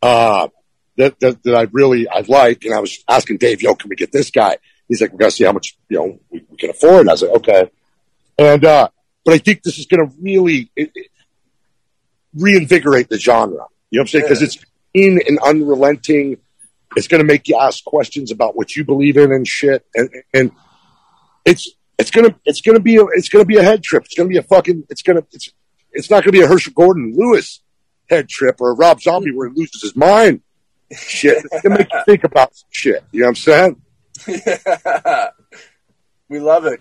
uh, that, that that I really I like, and I was asking Dave, "Yo, can we get this guy?" He's like, "We got to see how much you know we, we can afford." And I was like, "Okay," and uh, but I think this is going to really it, it, reinvigorate the genre. You know what I'm saying? Because Yeah. it's in and unrelenting. It's going to make you ask questions about what you believe in and shit, and and it's it's gonna it's gonna be a it's gonna be a head trip. It's gonna be a fucking it's gonna it's it's not gonna be a Herschell Gordon Lewis head trip or a Rob Zombie where he loses his mind. Shit, it's gonna make you think about some shit. You know what I'm saying? we love it.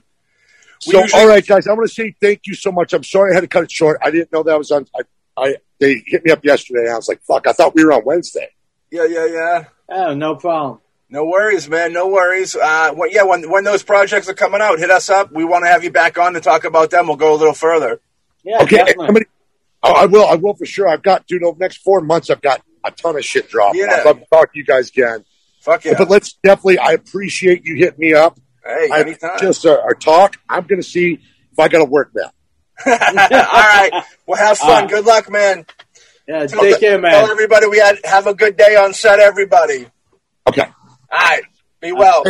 We So, usually- all right, guys, I want to say thank you so much. I'm sorry I had to cut it short. I didn't know that was on. I, I they hit me up yesterday, and I was like, "Fuck!" I thought we were on Wednesday. Yeah, yeah, yeah. Oh, no problem. No worries, man. No worries. Uh, when, yeah, when when those projects are coming out, hit us up. We want to have you back on to talk about them. We'll go a little further. Yeah, Okay, definitely. many? Oh, I will. I will for sure. I've got, dude. Over the next four months, I've got a ton of shit dropping. Yeah. I'd love to talk to you guys again. Fuck yeah. But let's definitely. I appreciate you hitting me up. hey, I anytime. just uh, our talk. I'm going to see if I got to work that. All right. Well, have fun. Uh, Good luck, man. Yeah, Tell, take care, man. tell man. everybody we had have a good day on set. Everybody. Okay. All right. Be well.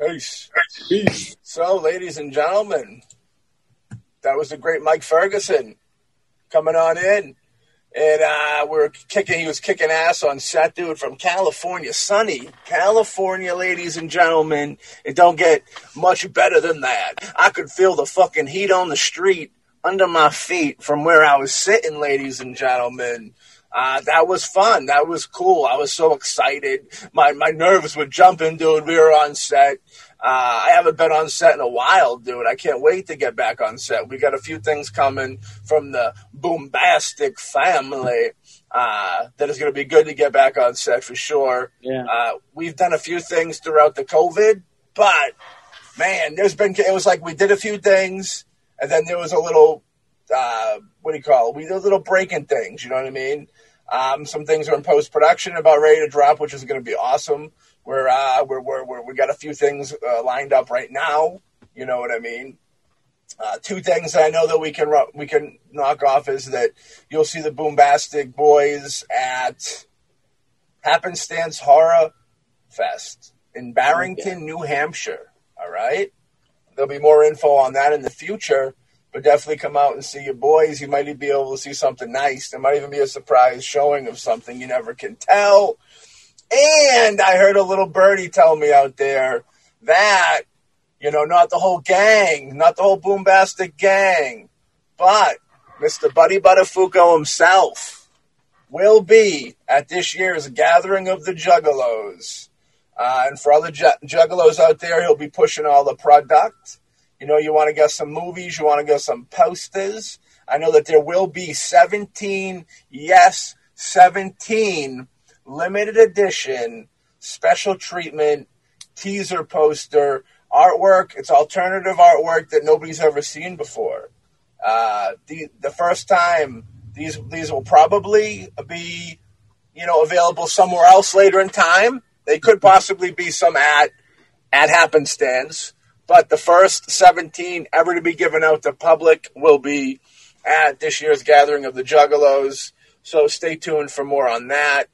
Peace. Peace. So, ladies and gentlemen, that was the great Mike Ferguson coming on in. And uh, we're kicking, he was kicking ass on set, dude, from California. Sunny, California, ladies and gentlemen. It don't get much better than that. I could feel the fucking heat on the street under my feet from where I was sitting, ladies and gentlemen. Uh, that was fun. That was cool. I was so excited. My my nerves were jumping, dude. We were on set. Uh, I haven't been on set in a while, dude. I can't wait to get back on set. We got a few things coming from the Boombastic family uh, that is going to be good to get back on set for sure. Yeah. Uh, we've done a few things throughout the COVID, but man, there's been it was like we did a few things, and then there was a little uh, what do you call it? We did a little breaking things. You know what I mean? Um, some things are in post production, about ready to drop, which is going to be awesome. We're, uh, we're, we're, we're we got a few things uh, lined up right now. You know what I mean? Uh, two things I know that we can we can knock off is that you'll see the Boombastic Boys at Happenstance Horror Fest in Barrington, New Hampshire. All right, there'll be more info on that in the future, but definitely come out and see your boys. You might be able to see something nice. There might even be a surprise showing of something you never can tell. And I heard a little birdie tell me out there that, you know, not the whole gang, not the whole Boombastic gang, but Mr. Buddy Buttafuoco himself will be at this year's Gathering of the Juggalos. Uh, and for all the ju- juggalos out there, he'll be pushing all the product. You know, you want to get some movies, you want to get some posters. I know that there will be 17, yes, 17 limited edition special treatment teaser poster artwork. It's alternative artwork that nobody's ever seen before. Uh, the the first time these these will probably be you know available somewhere else later in time. They could possibly be some at at happenstance, but the first 17 ever to be given out to public will be at this year's gathering of the Juggalos. So stay tuned for more on that.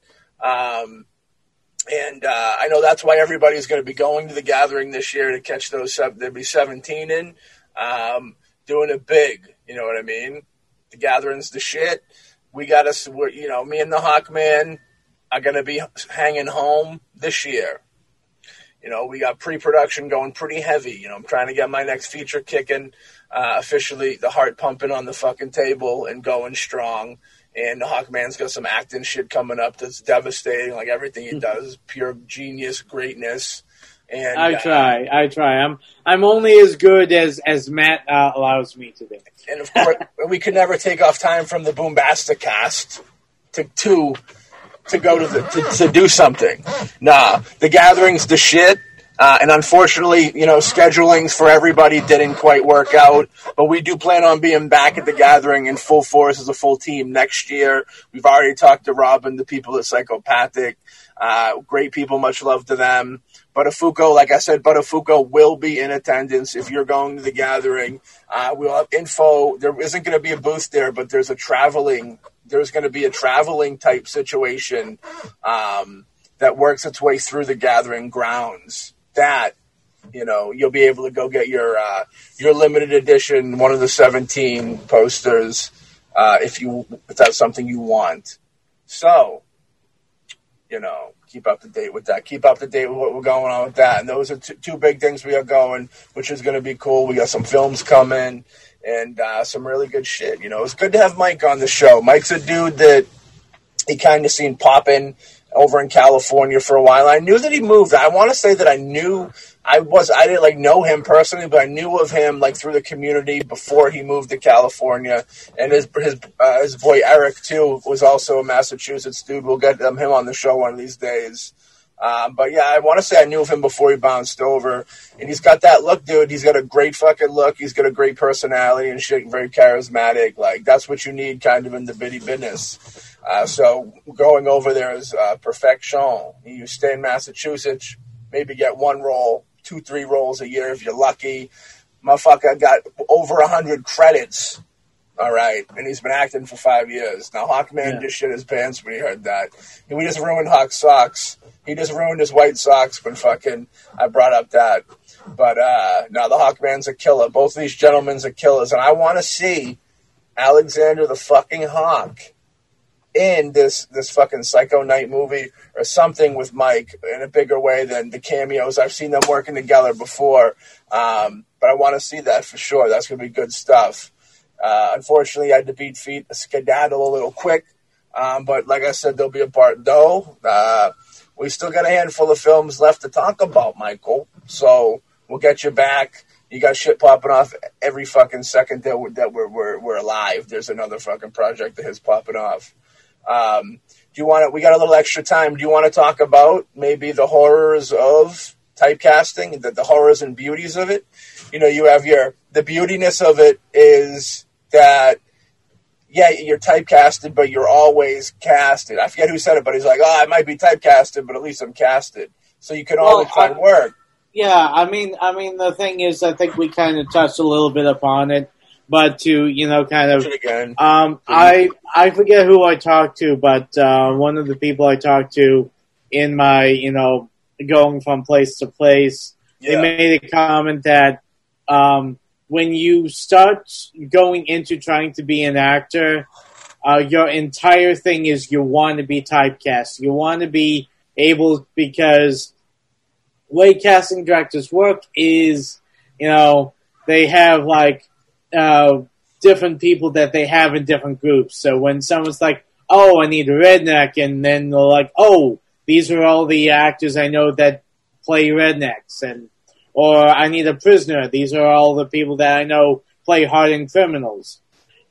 Um, and uh, I know that's why everybody's going to be going to the gathering this year to catch those. There'll be 17 in, um, doing it big. You know what I mean? The gathering's the shit. We got us. You know, me and the Hawkman are going to be hanging home this year. You know, we got pre-production going pretty heavy. You know, I'm trying to get my next feature kicking, uh, officially the heart pumping on the fucking table and going strong. And Hawkman's got some acting shit coming up that's devastating. Like everything he does is pure genius, greatness. And I uh, try. I try. I'm I'm only as good as as Matt uh, allows me to be. and of course, we could never take off time from the Boombastic cast to to to go to the to, to do something. Nah, the gathering's the shit. Uh, and unfortunately, you know, schedulings for everybody didn't quite work out. But we do plan on being back at the gathering in full force as a full team next year. We've already talked to Robin, the people at Psychopathic. Uh, great people, much love to them. Buttafuoco, like I said, Buttafuoco will be in attendance if you're going to the gathering. Uh, we'll have info. There isn't going to be a booth there, but there's a traveling. There's going to be a traveling type situation um, that works its way through the gathering grounds. That you know you'll be able to go get your uh, your limited edition, one of the 17 posters, uh, if you if that's something you want. So you know, keep up to date with that. Keep up to date with what we're going on with that. And those are two, two big things we are going, which is going to be cool. We got some films coming and uh, some really good shit. You know, it's good to have Mike on the show. Mike's a dude that he kind of seen popping over in California for a while. I knew that he moved. I want to say that I knew I was I didn't like know him personally, but I knew of him like through the community before he moved to California. And his his uh, his boy Eric too was also a Massachusetts dude. We'll get him on the show one of these days. Um, but yeah, I want to say I knew of him before he bounced over, and he's got that look, dude. He's got a great fucking look. He's got a great personality and shit. Very charismatic. Like that's what you need, kind of in the bitty business. Uh, so going over there is uh, perfection. You stay in Massachusetts, maybe get one roll, two, three rolls a year if you're lucky. Motherfucker got over a hundred credits. All right, and he's been acting for five years now. Hawkman Yeah. just shit his pants when he heard that. And we just ruined Hawk socks. He just ruined his white socks when fucking I brought up that. But uh no, the Hawkman's a killer. Both of these gentlemen's are killers, and I want to see Alexander the fucking Hawk in this this fucking Psycho Night movie or something with Mike in a bigger way than the cameos. I've seen them working together before, um, but I want to see that for sure. That's gonna be good stuff. Uh, unfortunately, I had to beat feet skedaddle a little quick, um, but like I said, there'll be a part though. Uh, we still got a handful of films left to talk about, Michael. So we'll get you back. You got shit popping off every fucking second that we're, that we're, we're, we're alive. There's another fucking project that is popping off. Um, do you want to? We got a little extra time. Do you want to talk about maybe the horrors of typecasting, the, the horrors and beauties of it? You know, you have your the beautiness of it is that yeah, you're typecasted, but you're always casted. I forget who said it, but he's like, oh, I might be typecasted, but at least I'm casted. So you can Well, always find work. Yeah, I mean, I mean, the thing is, I think we kind of touched a little bit upon it, but to you know, kind of. Um, I I forget who I talked to, but uh, one of the people I talked to in my you know going from place to place, they made a comment that um, when you start going into trying to be an actor, uh, your entire thing is you want to be typecast. You want to be able because way casting directors work is you know they have like uh, different people that they have in different groups. So when someone's like, "Oh, I need a redneck," and then they're like, "Oh, these are all the actors I know that play rednecks," and or I need a prisoner. These are all the people that I know play hardened criminals,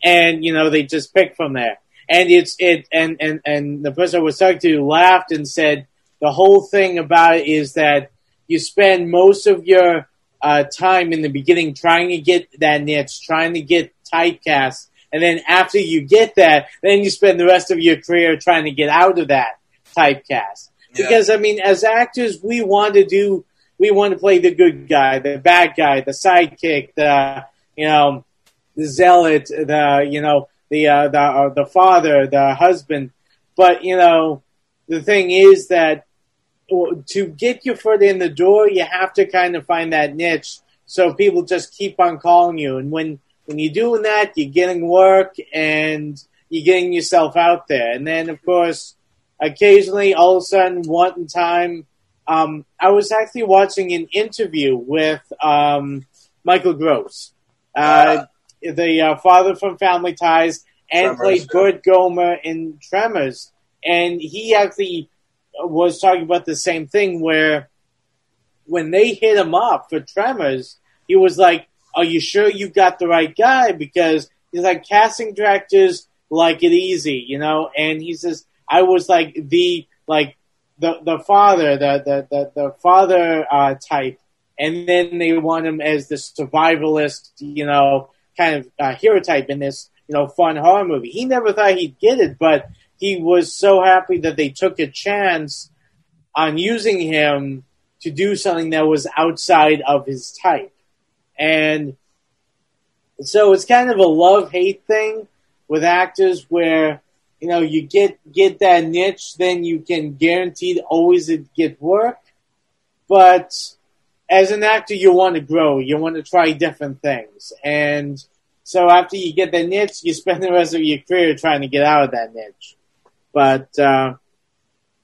and you know they just pick from there. And it's it and and and the person I was talking to laughed and said the whole thing about it is that you spend most of your uh, time in the beginning trying to get that niche, trying to get typecast, and then after you get that, then you spend the rest of your career trying to get out of that typecast. Yeah. Because I mean, as actors, we want to do, we want to play the good guy, the bad guy, the sidekick, the you know, the zealot, the you know, the uh, the uh, the father, the husband. But you know, the thing is that to get your foot in the door, you have to kind of find that niche. So people just keep on calling you, and when when you're doing that, you're getting work and you're getting yourself out there. And then, of course, occasionally, all of a sudden, one time, um, I was actually watching an interview with um, Michael Gross, uh, the uh, father from Family Ties, and Tremors, played. Burt Gummer in Tremors. And he actually was talking about the same thing where when they hit him up for Tremors, he was like, Are you sure you got the right guy? Because he's like, casting directors like it easy, you know? And he says, I was like the, like, the, the father, the, the, the, the father, uh, type. And then they want him as the survivalist, you know, kind of uh, hero type in this, you know, fun horror movie. He never thought he'd get it, but he was so happy that they took a chance on using him to do something that was outside of his type. And so it's kind of a love hate thing with actors where, you know, you get, get that niche, then you can guaranteed always get work. But as an actor, you want to grow, you want to try different things. And so after you get that niche, you spend the rest of your career trying to get out of that niche. But, uh,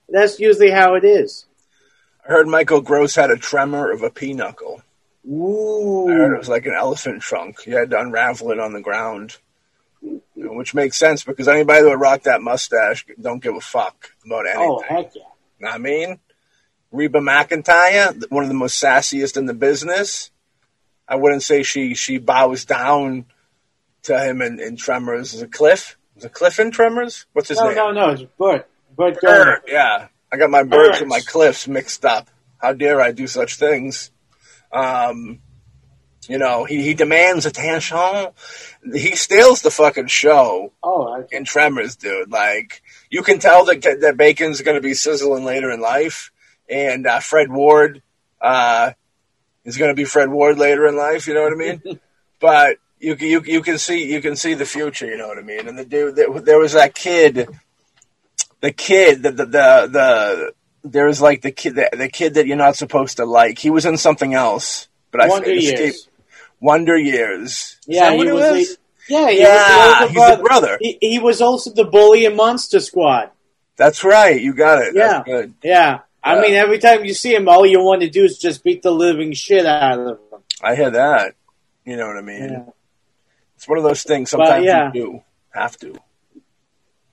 that's usually how it is. I heard Michael Gross had a tremor of a pinochle. Ooh. I heard it was like an elephant trunk. You had to unravel it on the ground, You know, which makes sense because anybody that would rock that mustache don't give a fuck about anything. Oh, heck yeah. Know I mean, Reba McEntire, one of the most sassiest in the business. I wouldn't say she she bows down to him in, in Tremors. as a Cliff? Cliff in Tremors? What's his No, name? no, no, no, it's. Burt Gummer. Bird, yeah. I got my birds and my cliffs mixed up. How dare I do such things? Um, you know, he, he demands attention. He steals the fucking show Oh, in Tremors, dude. Like, you can tell that that Bacon's going to be sizzling later in life, and uh, Fred Ward uh, is going to be Fred Ward later in life. You know what I mean? but you can- you you can see you can see the future. You know what I mean? And the dude, there, there was that kid, the kid, the the the, the there was like the kid, the, the kid that you're not supposed to like. He was in something else, but I Wonder escaped. Years. Wonder Years. Yeah, he was. is? The, yeah, he Yeah, was the he's the brother. He, he was also the bully in Monster Squad. That's right. You got it. Yeah. That's good. Yeah. I mean, every time you see him, all you want to do is just beat the living shit out of him. I hear that. You know what I mean? Yeah. It's one of those things. Sometimes yeah. you do have to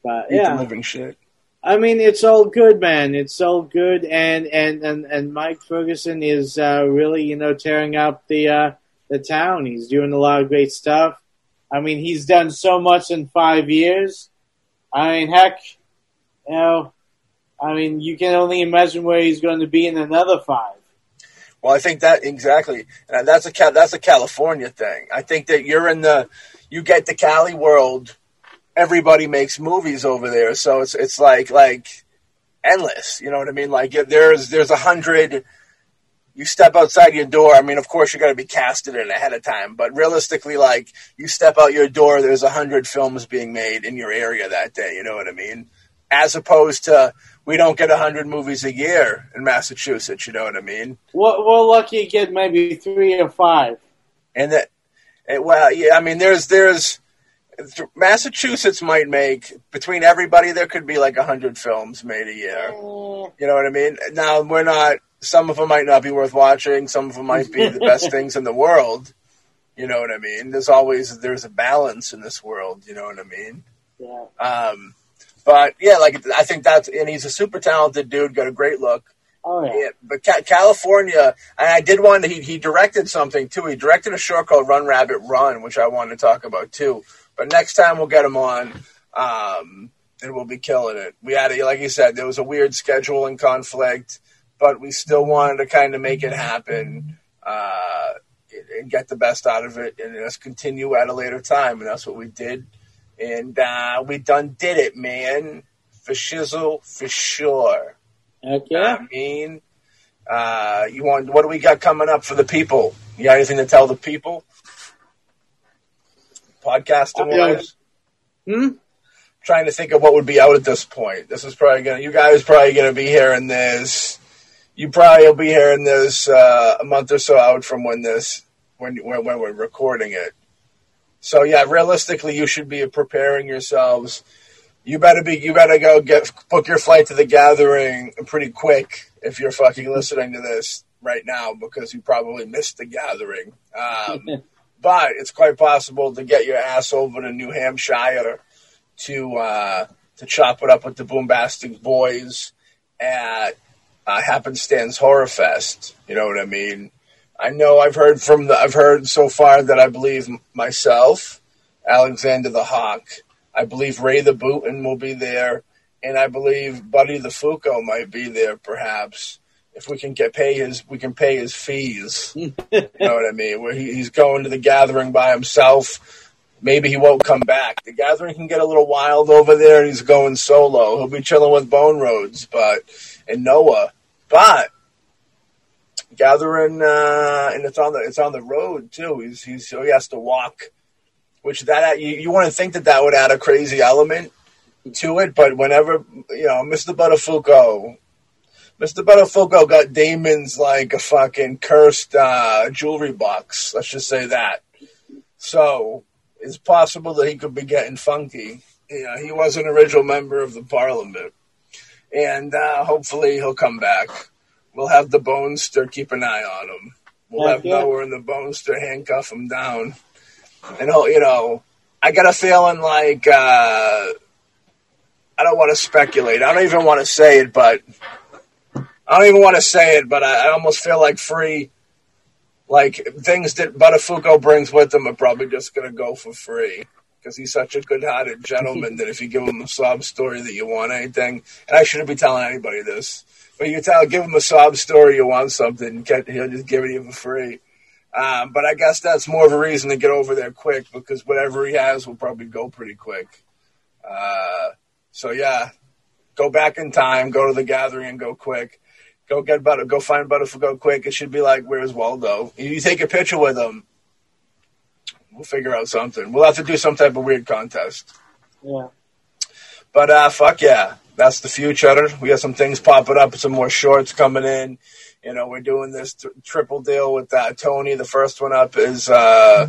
But eat yeah, the living shit. I mean, it's all good, man. It's all good, and and and, and Mike Ferguson is uh, really, you know, tearing up the uh, the town. He's doing a lot of great stuff. I mean, he's done so much in five years. I mean, heck, you know, I mean, you can only imagine where he's going to be in another five. Well, I think that exactly. Uh, that's a that's a California thing. I think that you're in the you get the Cali world. Everybody makes movies over there, so it's it's like like endless. You know what I mean? Like there's there's a hundred. You step outside your door. I mean, of course, you're going to be casted in ahead of time, but realistically, like you step out your door, there's a hundred films being made in your area that day. You know what I mean? As opposed to we don't get a hundred movies a year in Massachusetts. You know what I mean? We're, we're lucky to get maybe three or five. and that and, well yeah i mean there's there's massachusetts might make between everybody there could be like a hundred films made a year you know what i mean now we're not some of them might not be worth watching some of them might be the best things in the world you know what i mean there's always there's a balance in this world you know what i mean Yeah. um but yeah like i think that's and he's a super talented dude got a great look Oh yeah. yeah, but Ca- California, and I did want to. He, he directed something too. He directed a short called Run Rabbit Run, which I wanted to talk about too. But next time we'll get him on, um, and we'll be killing it. We had, a, like you said, there was a weird scheduling conflict, but we still wanted to kind of make it happen uh, and get the best out of it, and just continue at a later time. And that's what we did, and uh, we done did it, man. For shizzle, for sure. Yeah. I mean, uh, you want what do we got coming up for the people? You got anything to tell the people? Podcasting wise, Hmm? trying to think of what would be out at this point. This is probably gonna. You guys probably gonna be hearing this. You probably will be hearing this uh, a month or so out from when this when when, when we're recording it. So yeah, realistically, you should be preparing yourselves. You better be. You better go get book your flight to the gathering pretty quick if you're fucking listening to this right now because you probably missed the gathering. Um, but it's quite possible to get your ass over to New Hampshire to uh, to chop it up with the Boombastic Boys at uh, Happenstance Horror Fest. You know what I mean? I know I've heard from the I've heard so far that I believe myself, Alexander the Hawk, I believe Ray the Bootin will be there, and I believe Buddy the Fuco might be there perhaps if we can get pay his we can pay his fees. you know what I mean? Where he, he's going to the gathering by himself. Maybe he won't come back. The gathering can get a little wild over there, and he's going solo. He'll be chilling with Bone Roads, but and Noah, but gathering, uh, and it's on the it's on the road too. He's he's so he has to walk, which that you, you want to think that that would add a crazy element to it, but whenever you know Mr. Buttafuoco Mr. Buttafuoco got Damon's like a fucking cursed uh, jewelry box. Let's just say that. So it's possible that he could be getting funky. Know, he was an original member of the parliament. And uh, hopefully he'll come back. We'll have the Bonester keep an eye on him. We'll have yeah. Noah and the Bonester handcuff him down. And you know, I got a feeling like, uh, I don't want to speculate. I don't even want to say it, but I don't even want to say it, but I, I almost feel like free, like things that Buttafuoco brings with him are probably just going to go for free because he's such a good-hearted gentleman that if you give him a sob story that you want anything, and I shouldn't be telling anybody this, but you tell, give him a sob story you want something, get, he'll just give it to you for free. Um, but I guess that's more of a reason to get over there quick because whatever he has will probably go pretty quick. Uh, so yeah, go back in time, go to the gathering, and go quick. Go get Butter. Go find Butterfield Go quick. It should be like, where's Waldo? You take a picture with him. We'll figure out something. We'll have to do some type of weird contest. Yeah. But uh, fuck yeah, that's the future. We got some things popping up. Some more shorts coming in. You know, we're doing this triple deal with uh, Tony. The first one up is uh,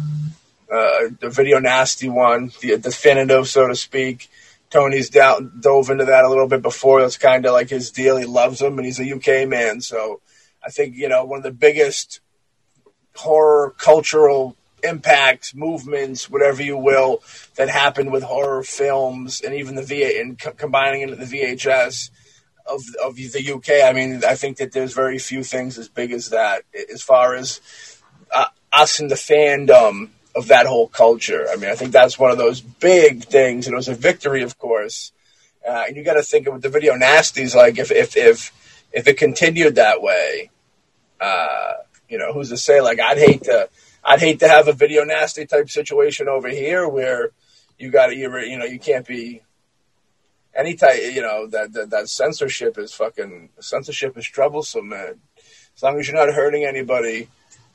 uh, the video nasty one, the definitive, so to speak. Tony's down, dove into that a little bit before. That's kind of like his deal. He loves him, and he's a UK man. So I think you know one of the biggest horror cultural impacts, movements, whatever you will, that happened with horror films and even the V and co- combining into the VHS of of the UK. I mean, I think that there's very few things as big as that as far as uh, us and the fandom of that whole culture. I mean, I think that's one of those big things, and it was a victory, of course. Uh, and you got to think of the video nasties, like if if if if it continued that way, uh, you know, who's to say? Like, I'd hate to, I'd hate to have a video nasty type situation over here where you got to, you know, you can't be any type, you know, that, that that censorship is fucking censorship is troublesome, man. As long as you're not hurting anybody,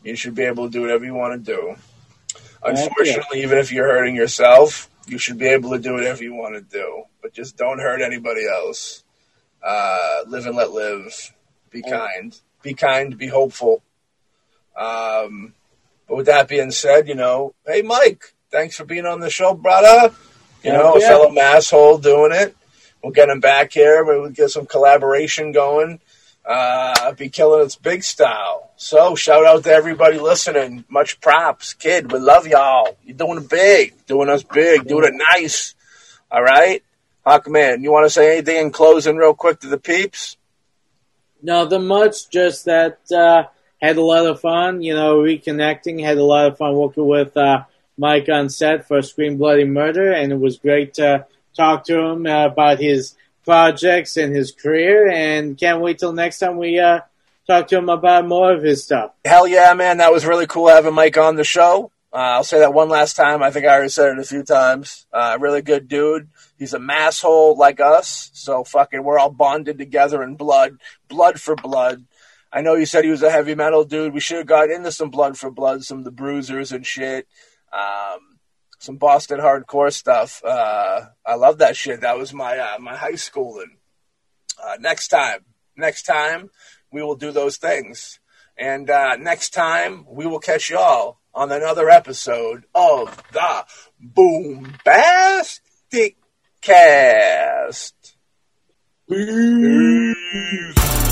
you should be able to do whatever you want to do. Unfortunately, even if you're hurting yourself, you should be able to do whatever you want to do, but just don't hurt anybody else. Uh, live and let live. Be kind. Be kind. Be hopeful. Um, with that being said, you know, hey Mike, thanks for being on the show, brother. You Yeah, know, a yeah. fellow masshole doing it. We'll get him back here. Maybe we'll get some collaboration going. Uh, be killing its big style. So shout out to everybody listening. Much props, kid. We love y'all. You're doing it big, doing us big, doing it nice. All right, Hawkman. You want to say anything in closing, real quick, to the peeps? No, the much, just that uh, had a lot of fun, you know, reconnecting. Had a lot of fun working with uh, Mike on set for Scream Bloody Murder, and it was great to talk to him uh, about his projects and his career. And can't wait till next time we uh, talk to him about more of his stuff. Hell yeah, man. That was really cool having Mike on the show. Uh, I'll say that one last time. I think I already said it a few times. Uh, really good dude. He's a masshole like us. So fucking, we're all bonded together in blood, blood for blood. I know you said he was a heavy metal dude. We should have got into some blood for blood, some of the bruisers and shit. Um, some Boston hardcore stuff. Uh, I love that shit. That was my, uh, my high schooling. Uh, next time, next time we will do those things. And uh, next time, we will catch y'all on another episode of the Boombastic Cast. Peace.